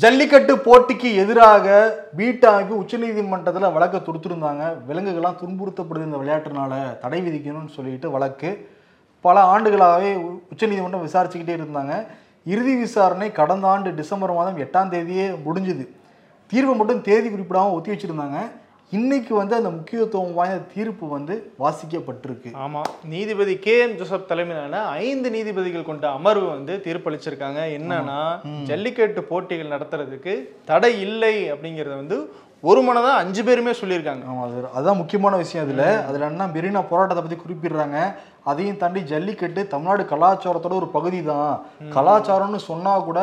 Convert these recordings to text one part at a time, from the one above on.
ஜல்லிக்கட்டு போட்டிக்கு எதிராக பீட்டா உச்சநீதிமன்றத்தில் வழக்கை தொடுத்துருந்தாங்க. விலங்குகள்லாம் துன்புறுத்தப்படுது இந்த விளையாட்டுனால தடை விதிக்கணும்னு சொல்லிட்டு வழக்கு. பல ஆண்டுகளாகவே உச்சநீதிமன்றம் விசாரிச்சுக்கிட்டே இருந்தாங்க. இறுதி விசாரணை கடந்த ஆண்டு டிசம்பர் மாதம் எட்டாம் தேதியே முடிஞ்சுது. தீர்வு மட்டும் தேதி குறிப்பிடாமல் ஒத்தி வச்சிருந்தாங்க. இன்னைக்கு வந்து அந்த முக்கியத்துவம் வாய்ந்த தீர்ப்பு வந்து வாசிக்கப்பட்டிருக்கு. ஆமா நீதிபதி கே. எம். ஜோசப் தலைமையிலான ஐந்து நீதிபதிகள் கொண்ட அமர்வு வந்து தீர்ப்பளிச்சிருக்காங்க. என்னன்னா ஜல்லிக்கட்டு போட்டிகள் நடத்துறதுக்கு தடை இல்லை அப்படிங்கறத வந்து ஒரு மனதா அஞ்சு பேருமே சொல்லியிருக்காங்க. ஆமா அது அதுதான் முக்கியமான விஷயம் அதுல அதுல என்ன மெரினா போராட்டத்தை பத்தி குறிப்பிடுறாங்க. அதையும் தாண்டி ஜல்லிக்கட்டு தமிழ்நாடு கலாச்சாரத்தோட ஒரு பகுதி தான் கலாச்சாரம்னு சொன்னா கூட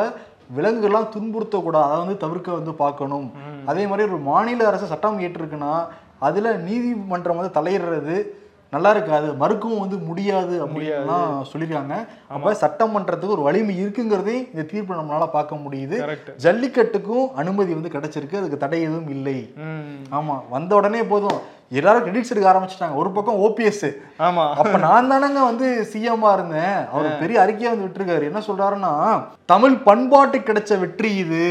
விலங்குகள்லாம் துன்புறுத்தக்கூடாது. அதை வந்து தவிர்க்க வந்து பார்க்கணும். அதே மாதிரி ஒரு மாநில அரசு சட்டம் ஏற்றிருக்குன்னா அதுல நீதிமன்றம் வந்து தலையிடுறது நல்லா இருக்காது. மறுக்கவும் வந்து முடியாது அப்படின்லாம் சொல்லியிருக்காங்க. அப்ப சட்டமன்றத்துக்கு ஒரு வலிமை இருக்குங்கிறதையும் இந்த தீர்ப்பு நம்மளால பார்க்க முடியுது. ஜல்லிக்கட்டுக்கும் அனுமதி வந்து கிடைச்சிருக்கு. அதுக்கு தடை எதுவும் இல்லை. ம். ஆமா. வந்த உடனே போதும். எல்லாரும் கிரெடிட்ஸ் எடுக்க ஆரம்பிச்சிட்டாங்க. ஒரு பக்கம் ஓபிஎஸ் ஆமா. அப்ப நான் தானங்க வந்து சிஎம்மா இருந்தேன். அவர் பெரிய அறிக்கையை வந்து விட்டுருக்காரு. என்ன சொல்றாருன்னா தமிழ் பண்பாட்டு கிடைச்ச வெற்றி இது.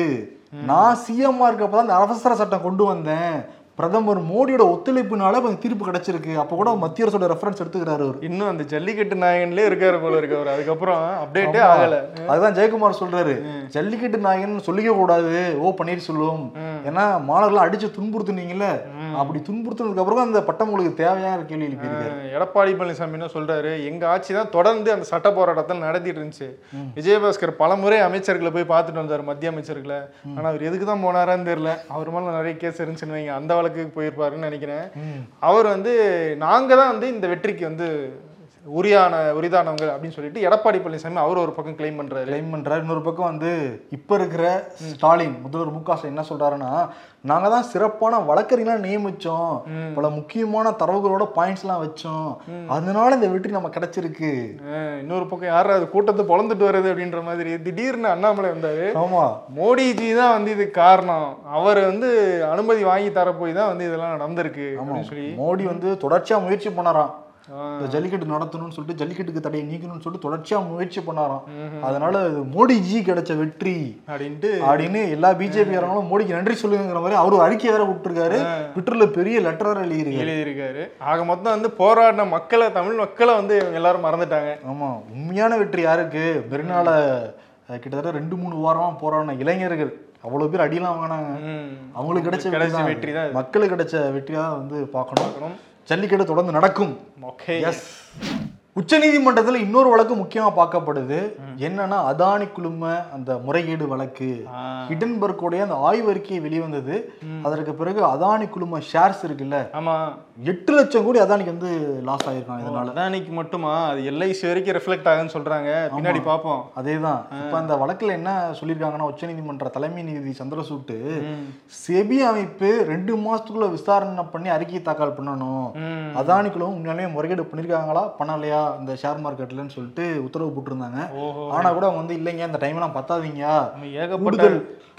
நான் சிஎம்மா இருக்கப்பதான் இந்த அவசர சட்டம் கொண்டு வந்தேன். பிரதமர் மோடியோட ஒத்துழைப்புனால இந்த தீர்ப்பு கிடைச்சிருக்கு. அப்ப கூட மத்திய அரசோட ரெஃபரன்ஸ் எடுத்துக்கிறாரு அவர். இன்னும் அந்த ஜல்லிக்கட்டு நாயகன்லயே இருக்காரு போல இருக்கு அவர். அதுக்கப்புறம் அப்டேட்டே. ஆகல. அதுதான் ஜெயக்குமார் சொல்றாரு. ஜல்லிக்கட்டு நாயகன் சொல்லிக்க கூடாது. ஓ பன்னீர்செல்வம். ஏன்னா மாணவர்கள் அடிச்சு துன்புறுத்துனீங்கல்ல. அப்படி துன்புறுத்துனதுக்கு அப்புறம் அந்த பட்டம் உங்களுக்கு தேவையான கேள்வி எழுப்பியிருக்காரு எடப்பாடி பழனிசாமி என்ன சொல்றாரு? எங்க ஆட்சி தான் தொடர்ந்து அந்த சட்ட போராட்டத்தை நடத்திட்டு இருந்துச்சு. விஜயபாஸ்கர் பலமுறை அமைச்சர்களை போய் பார்த்துட்டு வந்தார் மத்திய அமைச்சர்களை. ஆனா அவர் எதுக்கு தான் போனாரான்னு தெரியல. அவர் மேல நிறைய கேஸ் இருந்துச்சுன்னு வைங்க. அந்த வழக்குக்கு போயிருப்பாருன்னு நினைக்கிறேன். அவர் வந்து நாங்க தான் வந்து இந்த வெற்றிக்கு வந்து உரியான உரிதானவங்க அப்படின்னு சொல்லிட்டு எடப்பாடி பழனிசாமி அவர் ஒரு பக்கம் கிளைம் பண்றாரு. கிளைம் பண்றாரு. இன்னொரு பக்கம் வந்து இப்ப இருக்கிற ஸ்டாலின் முதல்வர் மு என்ன சொல்றாருன்னா நாங்க தான் சிறப்பான வழக்கறிஞர்களா நியமிச்சோம். பல முக்கியமான தரவுகளோட பாயிண்ட்ஸ் எல்லாம் வச்சோம். அதனால இந்த வெற்றி நம்ம கிடைச்சிருக்கு. இன்னொரு பக்கம் யாரும் அது கூட்டத்தை பொழந்துட்டு வருது அப்படின்ற மாதிரி திடீர்னு அண்ணாமலை வந்தாரு. ஆமா. மோடிஜி தான் வந்து இதுக்கு காரணம். அவர் வந்து அனுமதி வாங்கி தர போய் தான் வந்து இதெல்லாம் நடந்திருக்கு அப்படின்னு சொல்லி. மோடி வந்து தொடர்ச்சியா முயற்சி பண்ணாராம். இந்த ஜல்லிக்கட்டு நடத்தணும்னு சொல்லிட்டு ஜல்லிக்கட்டுக்கு தடையை நீக்கணும்னு சொல்லிட்டு தொடர்ச்சியா முயற்சி பண்ணாராம். அதனால மோடிஜி கிடைச்ச வெற்றி அப்படின்ட்டு அப்படின்னு எல்லா பிஜேபி மோடிக்கு நன்றி சொல்லுங்கிற மாதிரி அவரு அறிக்கை வேற விட்டுருக்காரு. ட்விட்டர்ல பெரிய லெட்டர் வேற எழுதியிருக்காரு. எழுதியிருக்காரு. ஆக மொத்தம் வந்து போராடின மக்களை தமிழ் மக்களை வந்து எல்லாரும் மறந்துட்டாங்க. ஆமா உண்மையான வெற்றி யாருக்கு? அஹ், கிட்டத்தட்ட ரெண்டு மூணு வாரமா போராடின இளைஞர்கள். அவ்வளவு பேர் அடியெல்லாம் வாங்கினாங்க. அவங்களுக்கு கிடைச்ச வெற்றி தான் மக்களுக்கு கிடைச்ச வெற்றியா வந்து பார்க்கணும். ஜல்லிக்கட்டு தொடர்ந்து நடக்கும். ஓகே எஸ் உச்சநீதிமன்றத்தில் இன்னொரு வழக்கு முக்கியமா பார்க்கப்படுது. என்னன்னா அதானி குழும அந்த முறைகேடு வழக்கு. ஹிடன்பர்க்கோடைய அந்த ஆய்வறிக்கை வெளிவந்தது. அதற்கு பிறகு அதானி குழும ஷேர்ஸ் இருக்குல்ல. ஆமா. எட்டு லட்சம் கோடி அதானிக்கு வந்து லாஸ் ஆயிருக்கான் இதனால. அதானிக்கு மட்டுமா? அது எல்ஐசி வரைக்கும் ரெஃப்ளெக்ட் ஆகுன்னு சொல்றாங்க. பின்னாடி பார்ப்போம் அதேதான். இப்ப அந்த வழக்குல என்ன சொல்லியிருக்காங்கன்னா உச்சநீதிமன்ற தலைமை நீதிபதி சந்திரசூட்டு செபி அமைப்பு ரெண்டு மாசத்துக்குள்ள விசாரணை பண்ணி அறிக்கை தாக்கல் பண்ணணும். அதானிக்குள்ள உண்மையாலுமே முறைகேடு பண்ணிருக்காங்களா? பண்ணலையா? இந்த ஷேர் மார்க்கெட்லன்னு சொல்லிட்டு உத்தரவு போட்டிருந்தாங்க. ஓஹோ. ஆனா கூட அவங்க வந்து இல்லைங்க இந்த டைம் எல்லாம் பத்தாதீங்க. ஏகப்பட்ட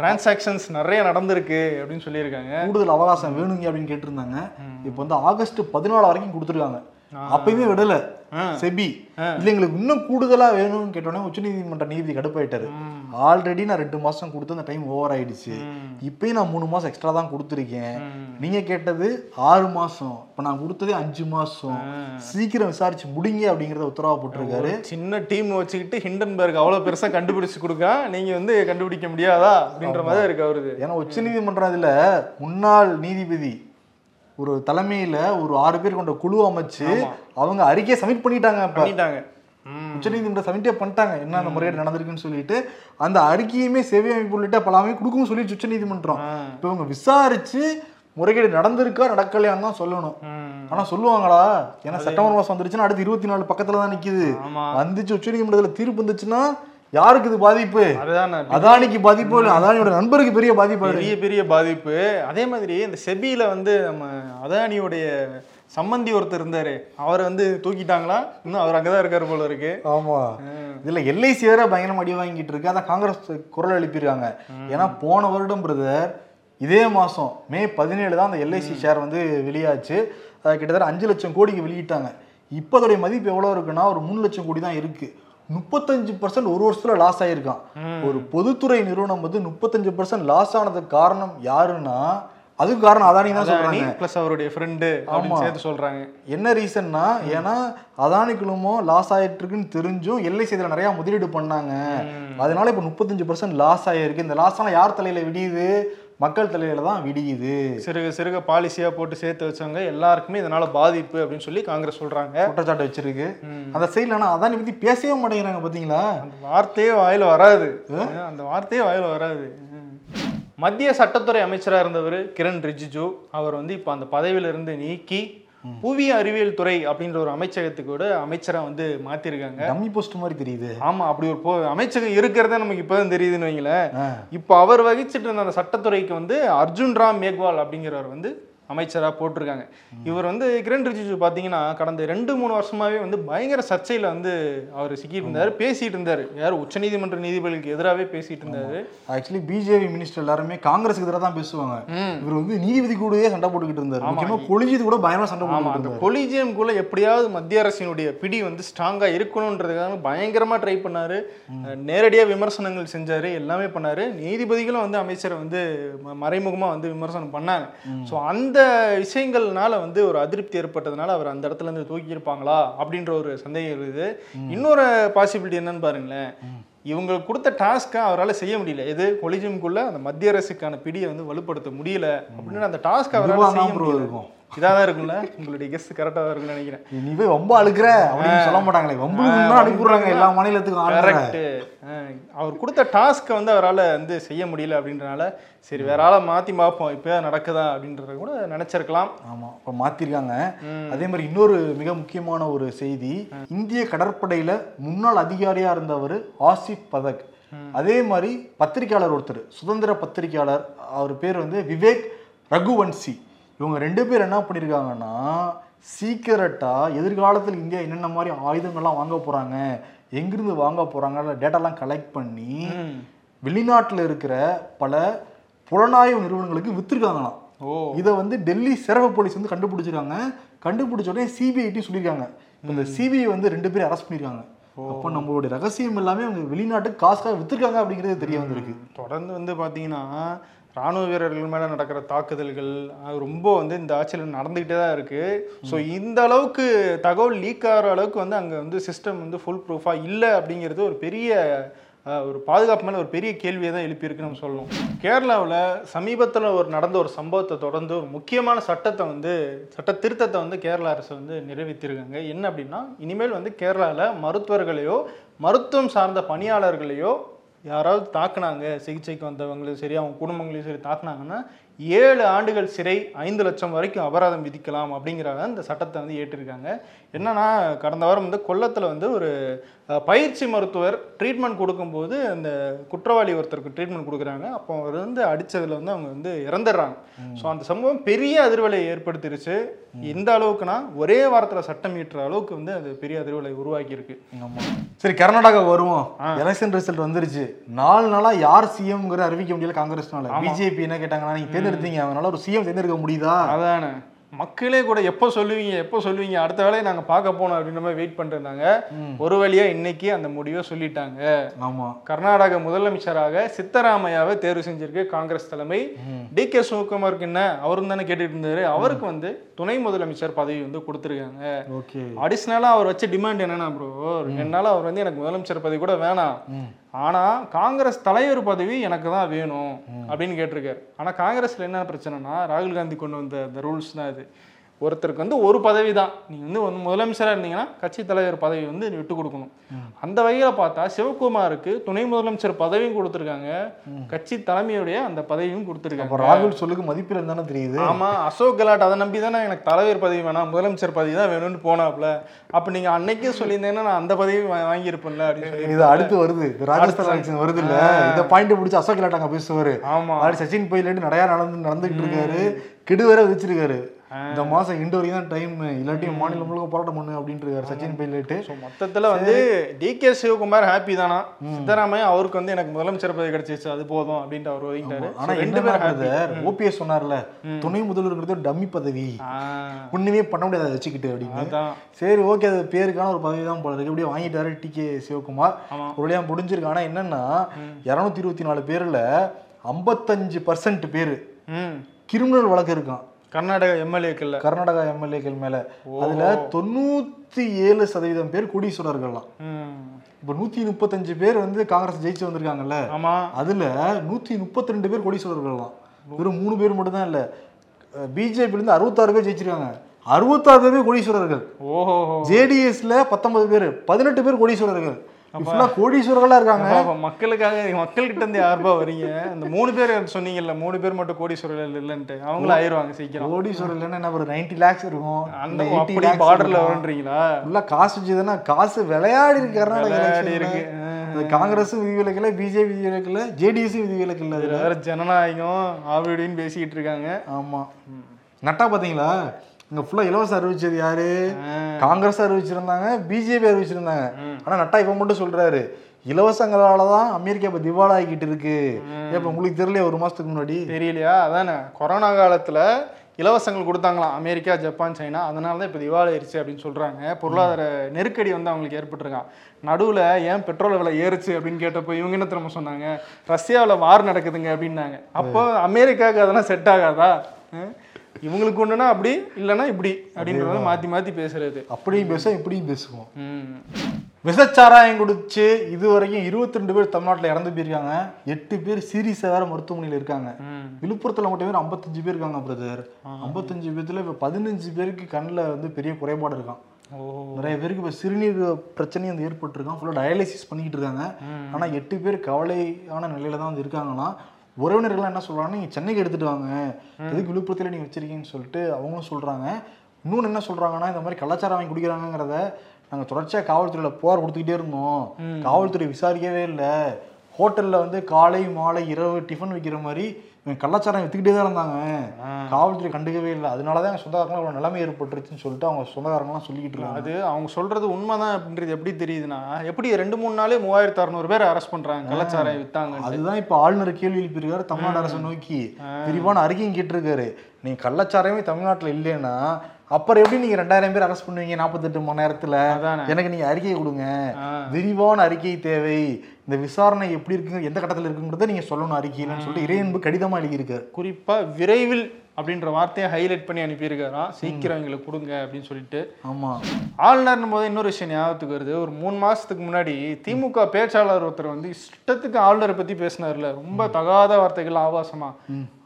டிரான்சாக்ஷன்ஸ் நிறைய நடந்திருக்கு அப்படின்னு சொல்லியிருக்காங்க. கூடுதல் அவகாசம் வேணுங்க அப்படின்னு கேட்டிருந்தாங்க. இப்போ வந்து ஆகஸ்ட் பதினாலு வரைக்கும் கொடுத்துருக்காங்க. அப்பயுமே விடல. செபி இல்ல எங்களுக்கு இன்னும் கூடுதலா வேணும்னு கேட்டோன்னே உச்சநீதிமன்ற நீதிபதி கடுப்பாயிட்டாரு. ஆல்ரெடி நான் ரெண்டு மாசம் கொடுத்து அந்த டைம் ஓவர் ஆயிடுச்சு. இப்பயும் நான் மூணு மாசம் எக்ஸ்ட்ரா தான் கொடுத்துருக்கேன். நீங்க கேட்டது ஆறு மாசம். இப்ப நான் கொடுத்ததே அஞ்சு மாசம். சீக்கிரம் விசாரிச்சு முடிங்க அப்படிங்கறத உத்தரவா போட்டிருக்காரு. சின்ன டீம் வச்சுக்கிட்டு ஹிண்டன்பர்க் அவ்வளவு பெருசா கண்டுபிடிச்சு கொடுக்கா நீங்க வந்து கண்டுபிடிக்க முடியாதா அப்படின்ற மாதிரி இருக்கு அவருக்கு ஏன்னா உச்சநீதிமன்றம் இதுல முன்னாள் நீதிபதி ஒரு தலைமையில ஒரு ஆறு பேர் கொண்ட குழு அமைச்சு அவங்க அறிக்கையை சப்மிட் பண்ணிட்டாங்க பண்ணிட்டாங்க. உச்சநீதிமன்றம் சப்மிட்டே பண்ணிட்டாங்க. என்ன அந்த முறையீடு நடந்திருக்குன்னு சொல்லிட்டு அந்த அறிக்கையுமே சேவை அமைப்பு உள்ளிட்ட பல அமைப்பு கொடுக்கவும் சொல்லிடுச்சு உச்சநீதிமன்றம். இப்போ இவங்க விசாரிச்சு முறைகேடு நடந்திருக்கா நடக்கலையான்னு தான் சொல்லணும். ஆனா சொல்லுவாங்களா? ஏன்னா செப்டம்பர் மாசம் வந்துருச்சுன்னா அடுத்து இருபத்தி நாலு பக்கத்துல தான் நிக்குது. வந்துச்சு உச்சநீதிமன்றத்துல தீர்ப்பு வந்துச்சுன்னா யாருக்கு இது பாதிப்பு? அதானிக்கு பாதிப்பு இல்லை. அதானியோட நண்பருக்கு பெரிய பாதிப்பு பெரிய பெரிய பாதிப்பு. அதே மாதிரி இந்த செபியில வந்து நம்ம அதானியோடைய சம்மந்தி ஒருத்தர் இருந்தாரு. அவரை வந்து தூக்கிட்டாங்களா? இன்னும் அவர் அங்கதான் இருக்காரு போல இருக்கு. ஆமா. இதுல எல்ஐசி வேற பயங்கரமா அடி வாங்கிட்டு இருக்கு. அதான் காங்கிரஸ் குரல் எழுப்பியிருக்காங்க. ஏன்னா போன வருடம் பிரதர் இதே மாசம் மே பதினேழு தான் அந்த எல்ஐசி ஷேர் வந்து வெளியாச்சு. கிட்டத்தட்ட அஞ்சு லட்சம் கோடிக்கு வெளியிட்டாங்க. இப்போ அதோடைய மதிப்பு எவ்வளோ இருக்குன்னா ஒரு மூணு லட்சம் கோடி தான் இருக்கு. முப்பத்தஞ்சு பர்சன்ட் ஒரு வருஷத்துல லாஸ் ஆயிருக்கான். ஒரு பொதுத்துறை நிறுவனம் வந்து முப்பத்தஞ்சு பர்சன்ட் லாஸ் ஆனதுக்கு காரணம் யாருன்னா அதுக்கு காரணம் அதானி தான் சொல்றாங்க. பிளஸ் அவருடைய ஃப்ரெண்டு அப்படின்னு. சேர்த்து சொல்றாங்க. என்ன ரீசன்னா ஏன்னா அதானி குழுமம் லாஸ் ஆயிட்டு இருக்குன்னு தெரிஞ்சும் எல்ஐசி இதுல நிறைய முதலீடு பண்ணாங்க. அதனால இப்ப முப்பத்தஞ்சு பர்சன்ட் லாஸ் ஆயிருக்கு. இந்த லாஸ் எல்லாம் யார் தலையில விடியுது? மக்கள் தலையில தான் விடியுது. சிறுக சிறுக பாலிசியா போட்டு சேர்த்து வச்சவங்க எல்லாருக்குமே இதனால பாதிப்பு அப்படின்னு சொல்லி காங்கிரஸ் சொல்றாங்க. குற்றச்சாட்டு வச்சிருக்கு. அந்த சைட்ல ஆனா அதானி பத்தி பேசவே மாட்டேங்கிறாங்க பாத்தீங்களா? அந்த வார்த்தையே வாயில வராது. அந்த வார்த்தையே வாயில வராது. மத்திய சட்டத்துறை அமைச்சராக இருந்தவர் கிரண் ரிஜிஜு அவர் வந்து இப்போ அந்த பதவியில இருந்து நீக்கி புவி அறிவியல் துறை அப்படின்ற ஒரு அமைச்சகத்துக்கு கூட அமைச்சரா வந்து மாத்திருக்காங்க. டம்மி போஸ்ட் மாதிரி தெரியுது. ஆமா அப்படி ஒரு போ அமைச்சகம் இருக்கிறதே நமக்கு இப்பதான் தெரியுதுன்னு வைங்களேன். இப்போ அவர் வகிச்சிட்டு இருந்த அந்த சட்டத்துறைக்கு வந்து அர்ஜுன் ராம் மேக்வால் அப்படிங்கிறவர் வந்து அமைச்சரா போட்டிருக்காங்க. இவர் வந்து கிரண் ரிஜிஜு பாத்தீங்கன்னா கடந்த ரெண்டு மூணு வருஷமாவே வந்து பயங்கர சர்ச்சையில வந்து அவர் சிக்கிட்டு இருந்தாரு பேசிட்டு இருந்தாரு. யார் உச்சநீதிமன்ற நீதிபதிகளுக்கு எதிராகவே பேசிட்டு இருந்தாரு. ஆக்சுவலி பிஜேபி மினிஸ்டர் எல்லாருமே காங்கிரஸுக்கு எதிராக தான் பேசுவாங்க. இவர் வந்து நீதிபதி கூடயே சண்டை போட்டுக்கிட்டு இருந்தாரு. முக்கியமா கொலிஜித் கூட பயங்கரமா சண்டை போட்டுக்கிட்டு அந்த இருந்தாரு. கொலிஜியம்குள்ள எப்படியாவது மத்திய அரசினுடைய பிடி வந்து ஸ்ட்ராங்கா இருக்கணுன்றதுக்காக பயங்கரமா ட்ரை பண்ணாரு. அஹ் நேரடியா விமர்சனங்கள் செஞ்சாரு. எல்லாமே பண்ணாரு. நீதிபதிகளும் வந்து அமைச்சரை வந்து ம- மறைமுகமா வந்து விமர்சனம் பண்ணாங்க. ஸோ அந்த விஷயங்கள்னால வந்து ஒரு அதிருப்தி ஏற்பட்டதுனால அவர் அந்த இடத்துல இருந்து தூக்கி இருப்பாங்களா அப்படின்ற ஒரு சந்தேகம் இருக்குது. இன்னொரு பாசிபிலிட்டி என்னன்னு பாருங்களேன். இவங்களுக்கு கொடுத்த டாஸ்க்கை அவரால் செய்ய முடியல. எது? கொலிஜியம்குள்ள அந்த மத்திய அரசுக்கான பிடியை வந்து வலுப்படுத்த முடியல. அப்படின்னு அந்த டாஸ்க் அவரால் செய்ய முடியல. இதாக தான் இருக்கும்ல? உங்களுடைய கெஸ் கரெக்டாக தான் இருக்கும்னு நினைக்கிறேன். நீ போய் ரொம்ப அழுக்குற. அப்படின்னு சொல்ல மாட்டாங்களே. தான் அனுப்பிடுறாங்க எல்லா மாநிலத்துக்கும். கரெக்ட் அவர் கொடுத்த டாஸ்க்கை வந்து அவரால் வந்து செய்ய முடியல அப்படின்றனால சரி வேற ஆளை மாற்றி பார்ப்போம். இப்போ நடக்குதா அப்படின்றத கூட நினச்சிருக்கலாம். ஆமா இப்ப மாத்திருக்காங்க. அதே மாதிரி இன்னொரு மிக முக்கியமான ஒரு செய்தி இந்திய கடற்படையில முன்னாள் அதிகாரியா இருந்தவர் ஆசிப் பதக். அதே மாதிரி பத்திரிக்கையாளர் ஒருத்தர் சுதந்திர பத்திரிக்கையாளர் அவர் பேர் வந்து விவேக் ரகுவன்சி. இவங்க ரெண்டு பேர் என்ன பண்ணியிருக்காங்கன்னா சீக்கிரட்டா எதிர்காலத்தில் இந்தியா என்னென்ன மாதிரி ஆயுதங்கள்லாம் வாங்க போறாங்க எங்கிருந்து வாங்க போறாங்க டேட்டாலாம் கலெக்ட் பண்ணி வெளிநாட்டுல இருக்கிற பல புலனாய்வு நிறுவனங்களுக்கு வித்திருக்காங்களாம். ஓ. இதை வந்து டெல்லி சிறப்பு போலீஸ் வந்து கண்டுபிடிச்சிருக்காங்க. கண்டுபிடிச்ச உடனே சிபிஐடி சொல்லியிருக்காங்க இந்த சிபிஐ வந்து ரெண்டு பேரும் அரெஸ்ட் பண்ணிருக்காங்க. அப்போ நம்மளுடைய ரகசியம் எல்லாமே அவங்க வெளிநாட்டுக்கு காசுக்காக வித்திருக்காங்க அப்படிங்கிறது தெரிய வந்திருக்கு. தொடர்ந்து வந்து பார்த்தீங்கன்னா ராணுவ வீரர்கள் மேலே நடக்கிற தாக்குதல்கள் ரொம்ப வந்து இந்த ஆட்சியில் நடந்துக்கிட்டே தான் இருக்குது ஸோ இந்த அளவுக்கு தகவல் லீக் ஆகிற அளவுக்கு வந்து அங்கே வந்து சிஸ்டம் வந்து ஃபுல் ப்ரூஃபாக இல்லை அப்படிங்கிறது ஒரு பெரிய ஒரு பாதுகாப்பு மேலே ஒரு பெரிய கேள்வியை தான் எழுப்பியிருக்கு நம்ம சொல்லணும். கேரளாவில் சமீபத்தில் ஒரு நடந்த ஒரு சம்பவத்தை தொடர்ந்து ஒரு முக்கியமான சட்டத்தை வந்து சட்ட திருத்தத்தை வந்து கேரளா அரசு வந்து நிறைவேற்றிருக்காங்க. என்ன அப்படின்னா இனிமேல் வந்து கேரளாவில் மருத்துவர்களையோ மருத்துவம் சார்ந்த பணியாளர்களையோ யாராவது தாக்குனாங்க சிகிச்சைக்கு வந்தவங்களையும் சரி அவங்க குடும்பங்களையும் சரி தாக்குனாங்கன்னா ஏழு ஆண்டுகள் சிறை ஐந்து லட்சம் வரைக்கும் அபராதம் விதிக்கலாம் அப்படிங்கிற அந்த சட்டத்தை வந்து ஏற்றிருக்காங்க. என்னன்னா கடந்த வாரம் வந்து கொல்லத்தில் வந்து ஒரு பயிற்சி மருத்துவர் ட்ரீட்மெண்ட் கொடுக்கும்போது அந்த குற்றவாளி ஒருத்தருக்கு ட்ரீட்மெண்ட் கொடுக்குறாங்க. அப்போ அவர் வந்து அடிச்சதுல வந்து அவங்க வந்து இறந்துடுறாங்க. ஸோ அந்த சம்பவம் பெரிய அதிர்வலை ஏற்படுத்திருச்சு. எந்த அளவுக்குன்னா ஒரே வாரத்தில் சட்டம் இயற்ற அளவுக்கு வந்து அது பெரிய அதிர்வலை உருவாக்கியிருக்கு. சரி கர்நாடகா வருவோம். எலெக்ஷன் ரிசல்ட் வந்துருச்சு. நாலு நாளா யார் சிஎம்ங்கிற அறிவிக்க முடியல காங்கிரஸ்னால. பிஜேபி என்ன கேட்டாங்கன்னா நீங்க தேர்ந்தெடுத்தீங்க அவங்களால ஒரு சிஎம் தேர்ந்தெடுக்க முடியுதா? அதானே. மக்களே கூட எப்போ சொல்லுவீங்க எப்போ சொல்லுவீங்க? அடுத்த வேலையை நாங்கள் பார்க்க போனோம் அப்படின்ற மாதிரி வெயிட் பண்ணிட்டு இருந்தாங்க. ஒரு வழியா இன்னைக்கு அந்த முடிவை சொல்லிட்டாங்க. ஆமா. கர்நாடக முதலமைச்சராக சித்தராமையாவை தேர்வு செஞ்சிருக்கு காங்கிரஸ் தலைமை. டி கே சிவகுமாருக்கு என்ன? அவரும் தானே கேட்டுட்டு இருந்தாரு. அவருக்கு வந்து துணை முதலமைச்சர் பதவி வந்து கொடுத்துருக்காங்க. ஓகே. அடிஷ்னலாக அவர் வச்ச டிமாண்ட் என்னன்னா ப்ரோ ரெண்டு அவர் வந்து எனக்கு முதலமைச்சர் பதவி கூட வேணாம். ஆனா காங்கிரஸ் தலைவர் பதவி எனக்கு தான் வேணும் அப்படின்னு கேட்டிருக்காரு. ஆனா காங்கிரஸ்ல என்ன பிரச்சனைனா ராகுல் காந்தி கொண்டு வந்த அந்த ரூல்ஸ் தான் இது. ஒருத்தருக்கு வந்து ஒரு பதவி தான் நீங்க வந்து வந்து முதலமைச்சரா இருந்தீங்கன்னா கட்சி தலைவர் பதவி வந்து நீ விட்டு கொடுக்கணும். அந்த வகையில பார்த்தா சிவகுமாருக்கு துணை முதலமைச்சர் பதவியும் கொடுத்துருக்காங்க. கட்சி தலைமையுடைய அந்த பதவியும் கொடுத்துருக்காங்க. ராகுல் சொல்லுக்கு மதிப்பில் தானே தெரியுது. ஆமா அசோக் கெலாட் அதை நம்பி தானே எனக்கு தலைவர் பதவி வேணாம் முதலமைச்சர் பதவி தான் வேணும்னு போனாப்ல அப்ப நீங்க அன்னைக்கே சொல்லியிருந்தீங்கன்னா நான் அந்த பதவி வாங்கியிருப்பேன்ல அப்படின்னு இது அடுத்து வருது. ராஜஸ்தான் எலெக்ஷன் வருது. இல்ல இந்த பாயிண்ட் பிடிச்சி அசோக் கெலாட் அங்க பேசுவாரு. ஆமா. மாதிரி சச்சின் பைலட் நிறைய நடந்து நடந்துகிட்டு இருக்காரு. கெடு வேற வச்சிருக்காரு இந்த மாசம் இண்டு வரைக்கும் தான் டைம் இல்லாட்டி மாநிலம் முழுக்க போராட்டம் பண்ணு அப்படின்ட்டு சச்சின் பைலட்டு. ஸோ மொத்தத்துல வந்து டி கே சிவகுமார் ஹாப்பி தானா? சித்தராமையா அவருக்கு வந்து எனக்கு முதலமைச்சர் பதவி கிடைச்சிச்சு அது போதும் அப்படின்ட்டு அவர் ஒதுங்கிட்டாரு ஆனா ரெண்டு பேர் ஓபிஎஸ் சொன்னார்ல துணை முதல்வருங்கிறது டம்மி பதவி. ஒண்ணுமே பண்ண முடியாது அதை வச்சுக்கிட்டு அப்படின்னு. சரி ஓகே அது பேருக்கான ஒரு பதவி தான் போல இருக்கு. இப்படியே வாங்கிட்டாரு டி கே சிவகுமார். ஒரு முடிஞ்சிருக்கு. ஆனா என்னன்னா இருநூத்தி இருபத்தி நாலு பேர்ல ஐம்பத்தஞ்சு பர்சன்ட் பேரு கிரிமினல் வழக்கு இருக்கான். கர்நாடக எம்எல்ஏக்கள்ல கர்நாடகா எம்எல்ஏக்கள் மேல. அதுல தொண்ணூத்தி ஏழு சதவீதம் பேர் கோடீஸ்வரர்கள்லாம் இப்போ நூத்தி முப்பத்தஞ்சு பேர் வந்து காங்கிரஸ் ஜெயிச்சு வந்திருக்காங்கல்ல. ஆமா. அதுல நூத்தி முப்பத்தி ரெண்டு பேர் கோடீஸ்வரர்கள் தான் வெறும் மூணு பேர் மட்டும் தான் இல்ல. பிஜேபில இருந்து அறுபத்தாறு பேர் ஜெயிச்சிருக்காங்க. அறுபத்தாறு பேர் கோடீஸ்வரர்கள் ஓஹோ ஜேடிஎஸ்ல பத்தொன்பது பேர். பதினெட்டு பேர் கோடீஸ்வரர்கள் ஃபுல்லா கோடீஸ்வரர்களா இருக்காங்க. மக்களுக்காக மக்கள்கிட்ட இருந்து யாருப்பா வரீங்க? அந்த மூணு பேர் சொன்னீங்கல்ல மூணு பேர் மட்டும் கோடீஸ்வரர்கள் இல்லைன்ட்டு. அவங்களும் ஆயிருவாங்க சீக்கிரம். கோடீஸ்வரர் இல்லைன்னா என்ன ஒரு நைன்டி லேக்ஸ் இருக்கும். அந்த இல்ல 80 அப்படி பார்டர்ல. வரும்ன்றீங்களா ஃபுல்லா காசு வச்சுதுன்னா காசு விளையாடி இருக்கு கர்நாடக. இருக்கு. அது காங்கிரஸும் விதிவிலக்கில்ல பிஜேபி விதிவிலக்கில்ல ஜேடிஎஸும் விதிவிலக்கில்ல அதுல. இதுல வேற ஜனநாயகம் ஆவிடின்னு பேசிக்கிட்டு இருக்காங்க. ஆமா. நட்டா பாத்தீங்களா? இங்க ஃபுல்லா இலவசம் அறிவிச்சது யாரு. காங்கிரஸ் அறிவிச்சிருந்தாங்க பிஜேபி அறிவிச்சிருந்தாங்க ஆனா நட்டா இப்ப மட்டும் சொல்றாரு. இலவசங்களால தான் அமெரிக்கா இப்ப திவாலா ஆகிட்டு இருக்கு. இப்ப உங்களுக்கு தெரியல ஒரு மாசத்துக்கு முன்னாடி? தெரியலையா? அதானே. கொரோனா காலத்துல இலவசங்கள் கொடுத்தாங்களாம். America Japan China. அதனால தான் இப்போ திவாலி ஆயிடுச்சு அப்படின்னு சொல்றாங்க. பொருளாதார நெருக்கடி வந்து அவங்களுக்கு ஏற்பட்டிருக்கான். நடுவுல ஏன் பெட்ரோல் விலை ஏறுச்சு அப்படின்னு கேட்டப்போ இவங்க என்ன திரும்ப சொன்னாங்க? ரஷ்யாவில் வார் நடக்குதுங்க அப்படின்னாங்க. அப்போ அமெரிக்காவுக்கு அதெல்லாம் செட் ஆகாதா? இவங்களுக்கு ஒண்ணுனா அப்படி இல்லைன்னா இப்படி அப்படின்றத மாத்தி மாத்தி பேசுறது. அப்படியும் பேசுவோம் இப்படியும் பேசுவோம். விஷச்சாராயம் குடிச்சு இது வரைக்கும் இருபத்தி ரெண்டு பேர் தமிழ்நாட்டில் இறந்து போயிருக்காங்க. எட்டு பேர் சீரியஸாக வேற மருத்துவமனையில் இருக்காங்க. விழுப்புரத்தில் மட்டும் பேர் ஐம்பத்தஞ்சு பேர் இருக்காங்க பிரதர் ஐம்பத்தஞ்சு பேர்த்துல இப்போ பதினஞ்சு பேருக்கு கண்ணில் வந்து பெரிய குறைபாடு இருக்கான் நிறைய பேருக்கு இப்போ சிறுநீர் பிரச்சனையும் வந்து ஏற்பட்டிருக்கான் ஃபுல்லாக டயாலிசிஸ் பண்ணிக்கிட்டு இருக்காங்க. ஆனால் எட்டு பேர் கவலையான நிலையில தான் வந்து இருக்காங்கன்னா உறவினர்கள்லாம் என்ன சொல்றாங்கன்னா நீங்கள் சென்னைக்கு எடுத்துட்டு வாங்க. எதுக்கு விழுப்புரத்தில் நீங்கள் வச்சிருக்கீங்கன்னு சொல்லிட்டு அவங்களும் சொல்றாங்க. இன்னொன்று என்ன சொல்றாங்கன்னா இந்த மாதிரி கலாச்சாரம் வாங்கி குடிக்கிறாங்கிறத நாங்கள் தொடர்ச்சியாக காவல்துறையில் புகார் கொடுத்துக்கிட்டே இருந்தோம். காவல்துறை விசாரிக்கவே இல்லை. ஹோட்டலில் வந்து காலை மாலை இரவு டிஃபன் வைக்கிற மாதிரி இவங்க கலாச்சாரம் வித்துக்கிட்டே தான் இருந்தாங்க. காவல்துறை கண்டுக்கவே இல்லை. அதனால தான் சொந்தக்காரங்களாம் இவ்வளோ நிலைமை ஏற்பட்டுருச்சுன்னு சொல்லிட்டு அவங்க சொந்தக்காரங்களாம் சொல்லிக்கிட்டு இருக்காங்க. அது அவங்க சொல்றது உண்மைதான் அப்படின்றது எப்படி தெரியுதுன்னா எப்படி ரெண்டு மூணு நாளே மூவாயிரத்து அறுநூறு பேர் அரெஸ்ட் பண்றாங்க கள்ளச்சாராயம் வித்தாங்க அதுதான் இப்ப ஆளுநர் கேள்வி எழுப்பியிருக்காரு தமிழ்நாடு அரசை நோக்கி. விரிவான அறிக்கையும் கேட்டிருக்காரு நீங்க கள்ளச்சாரமே தமிழ்நாட்டுல இல்லைன்னா அப்புறம் எப்படி நீங்க ரெண்டாயிரம் பேர் அரெஸ்ட் பண்ணுவீங்க நாற்பத்தெட்டு மணி நேரத்துல. எனக்கு நீங்க அறிக்கை கொடுங்க. விரிவான அறிக்கை தேவை. இந்த விசாரணை எப்படி இருக்குங்க எந்த கட்டத்துல இருக்குங்கிறத நீங்க சொல்லணும் அறிக்கையிலன்னு சொல்லிட்டு இறையன்பு கடிதமா எழுதியிருக்காரு குறிப்பா விரைவில் அப்படின்ற வார்த்தையை ஹைலைட் பண்ணி அனுப்பியிருக்காராம் சீக்கிரம் எங்களுக்கு கொடுங்க அப்படின்னு சொல்லிட்டு. ஆமா. ஆளுநர்னும் போது இன்னொரு விஷயம் ஞாபகத்துக்கு வருது. ஒரு மூணு மாசத்துக்கு முன்னாடி திமுக பேச்சாளர் ஒருத்தர் வந்து இஷ்டத்துக்கு ஆளுநரை பத்தி பேசினார்ல. ரொம்ப தகாத வார்த்தைகள் ஆபாசமா.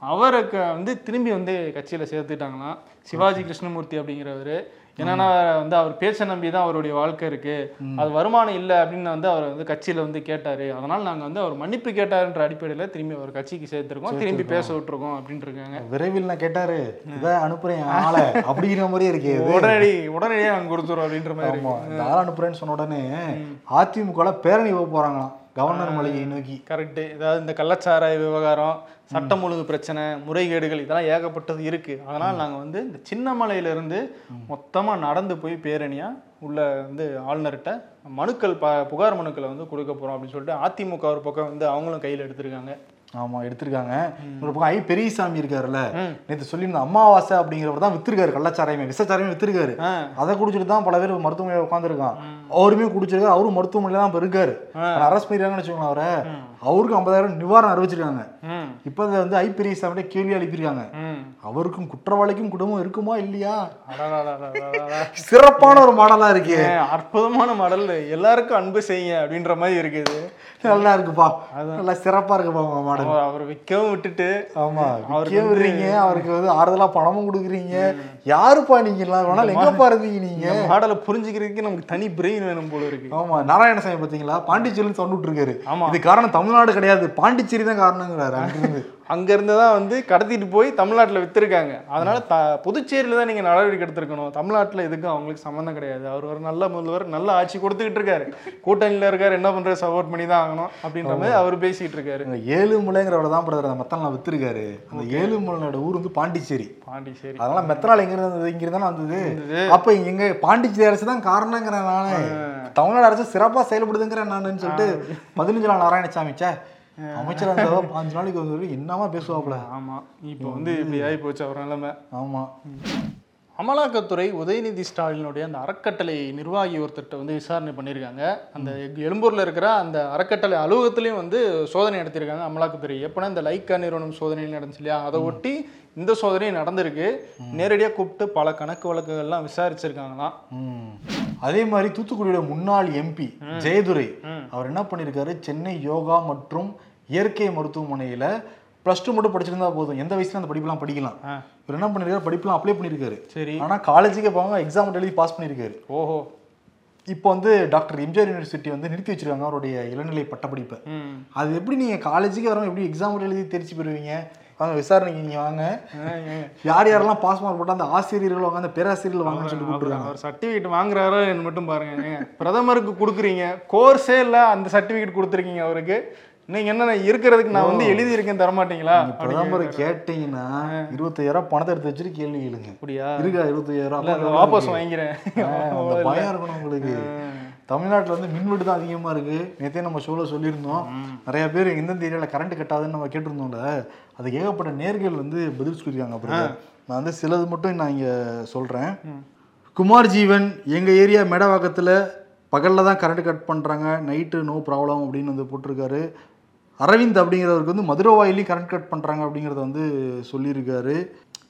அவருக்கு வந்து திரும்பி வந்து கட்சியில சேர்த்துட்டாங்களாம். சிவாஜி கிருஷ்ணமூர்த்தி அப்படிங்கிறவரு. என்னன்னா வந்து அவர் பேச்சை நம்பி தான் அவருடைய வாழ்க்கை இருக்கு. அது வருமானம் இல்லை அப்படின்னு வந்து அவர் வந்து கட்சியில வந்து கேட்டாரு. அதனால நாங்க வந்து அவர் மன்னிப்பு கேட்டாருன்ற அடிப்படையில திரும்பி அவர் கட்சிக்கு சேர்த்திருக்கோம். திரும்பி பேச விட்டுருக்கோம் அப்படின்ட்டு இருக்காங்க. விரைவில் நான் கேட்டாரு இதான் அனுப்புறேன் ஆளை அப்படிங்கிற மாதிரியே இருக்கே. உடனடி உடனடியாக அங்க கொடுத்துரும் அப்படின்ற மாதிரி இந்த ஆள் அனுப்புறேன்னு சொன்ன உடனே அதிமுக பேரணி போக போறாங்களாம். கவர்னர் மாளிகையை நோக்கி. கரெக்டு. ஏதாவது இந்த கள்ளச்சாராய விவகாரம் சட்டம் ஒழுங்கு பிரச்சனை முறைகேடுகள் இதெல்லாம் ஏகப்பட்டது இருக்கு. அதனால் நாங்கள் வந்து இந்த சின்னமலையில இருந்து மொத்தமாக நடந்து போய் பேரணியா உள்ள வந்து ஆளுநர்கிட்ட மனுக்கள் ப புகார் மனுக்களை வந்து கொடுக்க போறோம் அப்படின்னு சொல்லிட்டு அதிமுக ஒரு பக்கம் வந்து அவங்களும் கையில் எடுத்திருக்காங்க. ஆமா எடுத்திருக்காங்க. ஒரு பக்கம் ஐ பெரியசாமி இருக்காருல்ல. நேத்து சொல்லியிருந்த அமாவாசை அப்படிங்கிறவர் தான் வித்திருக்காரு. கள்ளச்சாராயமே விசச்சாராயமே வித்திருக்காரு. அதை குடிச்சிட்டு தான் பல பேர் மருத்துவமனையில் உட்காந்துருக்கான் அவருமே குடிச்சிருக்காரு. அவரும் மருத்துவமனையில தான் இப்ப இருக்காரு அரசு பண்ணிருக்காங்கன்னு வச்சுக்கோங்களேன் அவரை. அவருக்கும் ஐம்பதாயிரம் நிவாரணம் அறிவிச்சிருக்காங்க. இப்போ அதை வந்து ஐ பெரியசாமிகிட்ட கேள்வி எழுப்பியிருக்காங்க. ம். அவருக்கும் குற்றவாளிக்கும் குடும்பம் இருக்குமா இல்லையா. சிறப்பான ஒரு மாடலா இருக்கு அற்புதமான மாடல் எல்லாருக்கும் அன்பு செய்யுங்க அப்படின்ற மாதிரி இருக்குது நல்லா இருக்குப்பா நல்லா சிறப்பா இருக்குப்பா உங்க மாடல் அவர் விற்கவும் விட்டுட்டு ஆமா அவருக்கு விடுறீங்க அவருக்கு வந்து ஆறுதலா பணமும் கொடுக்குறீங்க யாருப்பா நீங்க எல்லாம் வேணாலும் எங்கப்பா இருந்தீங்க நீங்க மாடலை புரிஞ்சுக்கிறதுக்கு நமக்கு தனி பிரெயின் வேணும் போல இருக்கு. ஆமா நாராயணசாமி பாத்தீங்களா பாண்டிச்சேரின்னு சவுண்ட் விட்டுருக்காரு ஆமா. இது காரணம் தமிழ்நாடு கிடையாது. பாண்டிச்சேரி தான் காரணங்கிறாரு அங்கிருந்து தான் வந்து கடத்திட்டு போய் தமிழ்நாட்டுல வித்திருக்காங்க. அதனால த புதுச்சேரியில தான் நீங்க நடவடிக்கை எடுத்திருக்கணும். தமிழ்நாட்டுல எதுக்கும் அவங்களுக்கு சம்மந்தம் கிடையாது. அவர் ஒரு நல்ல முதல்வர் நல்ல ஆட்சி கொடுத்துக்கிட்டு இருக்காரு. கூட்டணியில இருக்காரு என்ன பண்றது சப்போர்ட் பண்ணி தான் ஆகணும் அப்படின்ற மாதிரி அவர் பேசிட்டு இருக்காரு. இந்த ஏழுமலைங்கிறவரை தான் பிரதர் அந்த மெத்தனால் வித்துருக்காரு. அந்த ஏழுமலையோட ஊர் வந்து பாண்டிச்சேரி. பாண்டிச்சேரி. அதனால மெத்தனால் எங்க இருந்தது இங்க இருந்தா வந்தது? அப்ப எங்க பாண்டிச்சேரி அரசு தான் காரணங்கிறேன் நானு தமிழ்நாடு அரசு சிறப்பா செயல்படுதுங்கிறேன் நானுன்னு சொல்லிட்டு பதினஞ்சு நாள் நாராயணசாமி சே அமைச்சர் அந்த பாஞ்சு நாளைக்கு வந்து என்னமா பேசுவாப்புல? ஆமா. இப்போ வந்து இப்படி ஆகி போச்சு அவர் நிலைமை. ஆமா. அமலாக்கத்துறை உதயநிதி ஸ்டாலினுடைய அந்த அறக்கட்டளை நிர்வாகி ஒருத்தர்கிட்ட வந்து விசாரணை பண்ணியிருக்காங்க. அந்த எழும்பூரில் இருக்கிற அந்த அறக்கட்டளை அலுவலகத்துலேயும் வந்து சோதனை நடத்தியிருக்காங்க அமலாக்கத்துறை. எப்போனா இந்த லைக்கா நிறுவனம் சோதனை நடந்துச்சு இல்லையா? அதை ஒட்டி இந்த சோதனையும் நடந்திருக்கு. நேரடியாக கூப்பிட்டு பல கணக்கு வழக்குகள்லாம் விசாரிச்சிருக்காங்களாம். அதே மாதிரி தூத்துக்குடியோட முன்னாள் எம்பி ஜெயதுரை அவர் என்ன பண்ணியிருக்காரு? சென்னை யோகா மற்றும் இயற்கை மருத்துவமனையில ப்ளஸ் டூ மட்டும் படிச்சிருந்தா போதும். எந்த வயசுல அந்த படிப்பெல்லாம் படிக்கலாம். இவர் என்ன பண்ணிருக்காரு படிப்புலாம் அப்ளை பண்ணியிருக்காரு. சரி. ஆனா காலேஜுக்கே போவாங்க எக்ஸாம் எழுதி பாஸ் பண்ணியிருக்காரு. ஓஹோ. இப்போ வந்து டாக்டர் எம்ஜிஆர் யூனிவர்சிட்டி வந்து நிறுத்தி வச்சிருக்காங்க அவருடைய இளநிலை பட்டப்படிப்பை. அது எப்படி நீங்க காலேஜுக்கே வரவங்க எப்படி எக்ஸாம் எழுதி தெரிச்சு போயிருவீங்க வாங்க விசாரணைக்கு நீங்க வாங்க. யார் யாரெல்லாம் பாஸ் மார்க் போட்டா அந்த ஆசிரியர்கள் வாங்க அந்த பேராசிரியர்கள் வாங்கன்னு சொல்லி கூப்பிட்டுருக்காங்க அவர் சர்டிஃபிகேட் வாங்குறாரோ என்ன மட்டும் பாருங்க பிரதமருக்கு கொடுக்குறீங்க கோர்ஸே இல்லை அந்த சர்டிஃபிகேட் கொடுத்துருக்கீங்க அவருக்கு. நீங்க என்ன இருக்கிறதுக்கு நான் வந்து எழுதி இருக்கேன் தரமாட்டீங்களா பிரதமர் கேட்டீங்கன்னா இருபத்தாயிரம் பணத்தை எடுத்து வச்சுட்டு கேள்வி கேளுங்க. அப்படியா? இருக்கா இருபத்தாயிரம் வாபஸ் வாங்கிக்கிறேன். பயம் இருக்கணும் உங்களுக்கு. தமிழ்நாட்டுல வந்து மின்வெட்டு தான் அதிகமா இருக்கு. நேத்தே நம்ம ஷோல சொல்லியிருந்தோம். நிறைய பேர் எந்தெந்த ஏரியால கரண்ட் கட்டாதுன்னு நம்ம கேட்டிருந்தோம்ல. அது ஏகப்பட்ட நேர்கள் வந்து பதில் சொல்லியிருக்காங்க அப்புறம் நான் வந்து சிலது மட்டும் நான் இங்க சொல்றேன். குமார் ஜீவன் எங்க ஏரியா மேடவாக்கத்துல பகல்ல தான் கரண்ட் கட் பண்றாங்க. நைட்டு நோ ப்ராப்ளம் அப்படின்னு வந்து போட்டிருக்காரு. அரவிந்த் அப்படிங்கிறவருக்கு வந்து மதுரவாயிலையும் கரண்ட் கட் பண்றாங்க அப்படிங்கிறத வந்து சொல்லியிருக்காரு.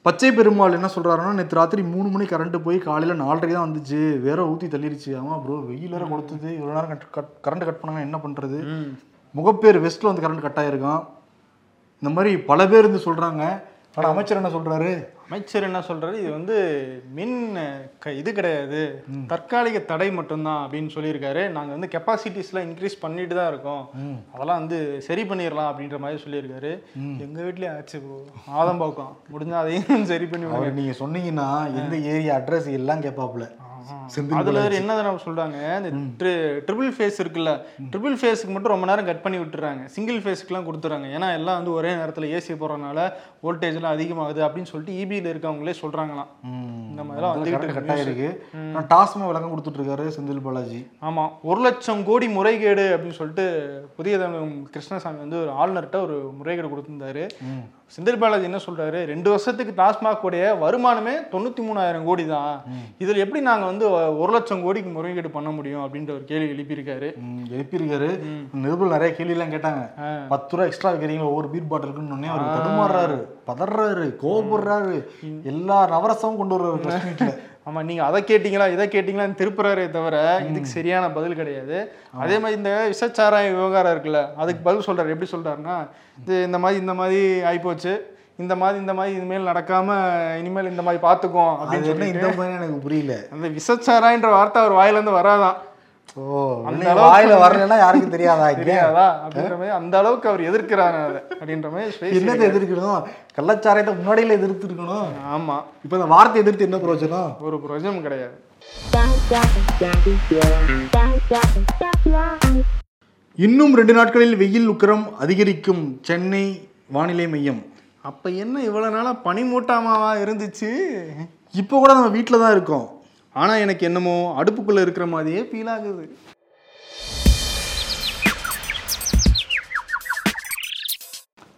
பச்சை பெருமாள் என்ன சொல்றாருன்னா நேற்று ராத்திரி மூணு மணி கரண்ட் போய் காலையில நாலரைக்கு தான் வந்துச்சு. வேற ஊத்தி தள்ளிருச்சு. ஆமா ப்ரோ வெயில் வேற கொடுத்தது இவ்வளவு நேரம் கட் கரண்ட் கட் பண்ணாங்கன்னா என்ன பண்றது? முகப்பேர் வெஸ்ட்ல வந்து கரண்ட் கட் ஆயிருக்கான். இந்த மாதிரி பல பேர் இருந்து சொல்றாங்க. ஆனா அமைச்சர் என்ன சொல்றாரு? அமைச்சர் என்ன சொல்றாரு? இது வந்து மின் க- இது கிடையாது. தற்காலிக தடை மட்டும்தான் அப்படின்னு சொல்லியிருக்காரு. நாங்க வந்து கெப்பாசிட்டிஸ்லாம் இன்க்ரீஸ் பண்ணிட்டு தான் இருக்கோம். அதெல்லாம் வந்து சரி பண்ணிடலாம் அப்படின்ற மாதிரி சொல்லியிருக்காரு. எங்க வீட்லயே ஆச்சு ப்ரோ ஆதம்பாக்கம் முடிஞ்சா அதையும் சரி பண்ணி விடுங்க. அவர் நீங்க சொன்னீங்கன்னா எந்த ஏரியா அட்ரஸ் எல்லாம் கேட்பாப்புல. அதுல என்ன நம்ம சொல்றாங்க? இந்த ட்ரிபிள் ஃபேஸ் இருக்குல்ல ட்ரிபிள் ஃபேஸ்க்கு மட்டும் ரொம்ப நேரம் கட் பண்ணி விட்டுறாங்க. சிங்கிள் ஃபேஸ்க்குலாம் கொடுத்துறாங்க. ஏன்னா எல்லாம் வந்து ஒரே நேரத்துல ஏசி போறதுனால வோல்டேஜ்லாம் அதிகமாகுது அப்படின்னு சொல்லிட்டு இபியில் இருக்கவங்களே சொல்றாங்களாம். இந்த மாதிரிலாம் இருக்கு கட் ஆயிருக்கு டாஸ்மா விளக்கம் கொடுத்துட்டு இருக்காரு செந்தில் பாலாஜி. ஆமா. ஒரு லட்சம் கோடி முறைகேடு அப்படின்னு சொல்லிட்டு புதிய கிருஷ்ணசாமி வந்து ஒரு ஆளுநர்கிட்ட ஒரு முறைகேடு கொடுத்திருந்தாரு. செந்தில் பாலாஜி என்ன சொல்றாரு? ரெண்டு வருஷத்துக்கு டாஸ்மாக் உடைய வருமானமே தொண்ணூத்தி மூணாயிரம் கோடி தான் இதுல எப்படி நாங்க வந்து ஒரு லட்சம் கோடிக்கு முறைகேடு பண்ண முடியும் அப்படின்ற ஒரு கேள்வி எழுப்பியிருக்காரு. எழுப்பியிருக்காரு. நிருபல் நிறைய கேள்வி எல்லாம் கேட்டாங்க பத்து ரூபா எக்ஸ்ட்ரா வைக்கிறீங்களா ஒவ்வொரு பீட் பாட்டிலுக்குன்னு உடனே அவர் தடுமாறுறாரு. பதறாரு. கோபப்படுறாரு. எல்லா நவரசமும் கொண்டு வருவாரு பிரஸ் மீட்ல ஆமா நீங்க அதை கேட்டீங்களா இதை கேட்டீங்களான்னு திருப்புறாரே தவிர இதுக்கு சரியான பதில் கிடையாது. அதே மாதிரி இந்த விஷச்சாராய விவகாரம் இருக்குல்ல அதுக்கு பதில் சொல்றாரு. எப்படி சொல்றாருன்னா இது இந்த மாதிரி இந்த மாதிரி ஆயிப்போச்சு. இந்த மாதிரி இந்த மாதிரி இனிமேல் நடக்காம இனிமேல் இந்த மாதிரி பாத்துக்குவோம் அது அப்படின்னு சொல்லி இந்த மாதிரி எனக்கு புரியல. அந்த விஷச்சாராயன்ற வார்த்தை அவர் வாயில இருந்து வராதான். ஓ அந்த வாயில வரலன்னா யாருக்கும் தெரியாதா தெரியாதா? அப்படின்ற மாதிரி அந்த அளவுக்கு அவர் எதிர்க்கிறாரு அப்படின்ற மாதிரி என்னத்தை எதிர்க்கணும் கள்ளச்சாராயத்தை முன்னாடியில எதிர்த்து இருக்கணும் ஆமா. இப்ப இந்த வார்த்தை எதிர்த்து என்ன பிரயோஜனம்? ஒரு பிரயோஜனம் கிடையாது. இன்னும் ரெண்டு நாட்களில் வெயில் உக்கரம் அதிகரிக்கும் சென்னை வானிலை மையம். அப்ப என்ன இவ்வளவு நாளா பனிமூட்டாமாவா இருந்துச்சு? இப்போ கூட நம்ம வீட்டில் தான் இருக்கோம். ஆனா எனக்கு என்னமோ அடுப்புக்குள்ள இருக்கிற மாதிரியே ஃபீல் ஆகுது.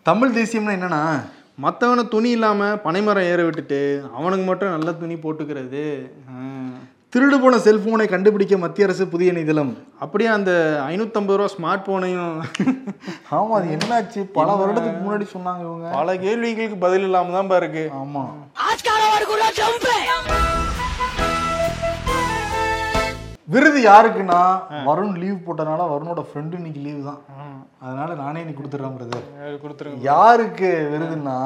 தமிழ் தேசியம்னா என்னன்னா மற்றவனை துணி இல்லாம பனைமரம் ஏற விட்டுட்டு அவனுக்கு மட்டும் நல்ல துணி போட்டுக்கிறது. திருடு போன செல்போனை கண்டுபிடிக்க மத்திய அரசு புதிய நிதிலம். அப்படியே அந்த ஐநூத்தம்பது ரூபா ஸ்மார்ட் போனையும் ஆமா அது என்னாச்சு? பல வருடத்துக்கு முன்னாடி சொன்னாங்க இவங்க. பல கேள்விகளுக்கு பதில் இல்லாம தான் பா இருக்கு. ஆமா. விருது யாருக்குன்னா வருண் லீவ் போட்டனால வருணோட ஃப்ரெண்டு இன்னைக்கு லீவ் தான். அதனால நானே இன்னைக்கு கொடுத்துட்றேன் பிரதர் கொடுத்துருங்க யாருக்கு விருதுன்னா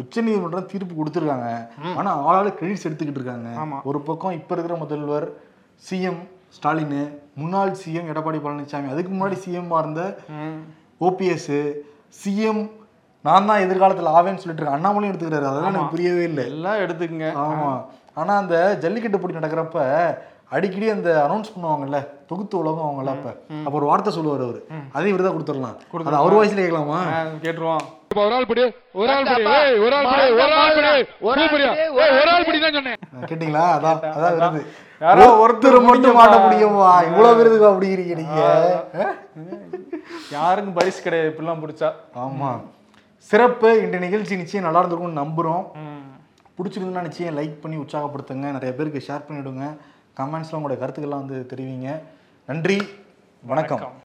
உச்ச நீதிமன்றம் தீர்ப்பு கொடுத்துருக்காங்க. ஆனா ஆளாளு கிரெடிட்ஸ் எடுத்துக்கிட்டு இருக்காங்க. ஒரு பக்கம் இப்ப இருக்கிற முதல்வர் சிஎம் ஸ்டாலின் முன்னாள் சிஎம் எடப்பாடி பழனிசாமி அதுக்கு முன்னாடி சிஎம் இருந்த ஓபிஎஸ் சிஎம் நான் தான் எதிர்காலத்துல ஆவேன்னு சொல்லிட்டு இருக்கேன் அண்ணாமலையும் எடுத்துக்கிறாரு. அதெல்லாம் எனக்கு புரியவே இல்லை. எல்லாம் எடுத்துக்கங்க. ஆமா. ஆனா அந்த ஜல்லிக்கட்டு போட்டி நடக்கிறப்ப அடிக்கடி அந்த அனௌன்ஸ் பண்ணுவாங்கல்ல தொகுத்து உலகம் அவங்கள அப்ப. அப்ப ஒரு வார்த்தை சொல்லுவார் அவரு. அதையும் இவர் தான் கொடுத்துடலாம். அது அவர் வாய்ஸ்ல கேட்கலாமா? கேட்டுருவோம். ஒரு ஆள் படி ஒரு ஆள் படி. ஏய் ஒரு ஆள் படி ஒரு ஆள் படி. சூப்பரியா ஏய் ஒரு ஆள் படி. தான் சொன்னேன். கேட்டீங்களா? அதான் அதான் வருது. யாரோ ஒருத்தர் மட்டும் மாட்ட முடியுமா? இவ்வளவு விருதுக்கு அப்படிங்கிறீங்க நீங்க யாருக்கும் பரிசு கிடையாது இப்படிலாம் பிடிச்சா. ஆமா. சிறப்பு இந்த நிகழ்ச்சி நிச்சயம் நல்லா இருந்திருக்கும்னு நம்புறோம். பிடிச்சிருந்தா நிச்சயம் லைக் பண்ணி உற்சாகப்படுத்துங்க. நிறைய பேருக்கு ஷேர் பண்ணிவிடுங்க கமெண்ட்ஸில் உங்களுடைய கருத்துக்கள்லாம் வந்து தெரிவிங்க. நன்றி வணக்கம்.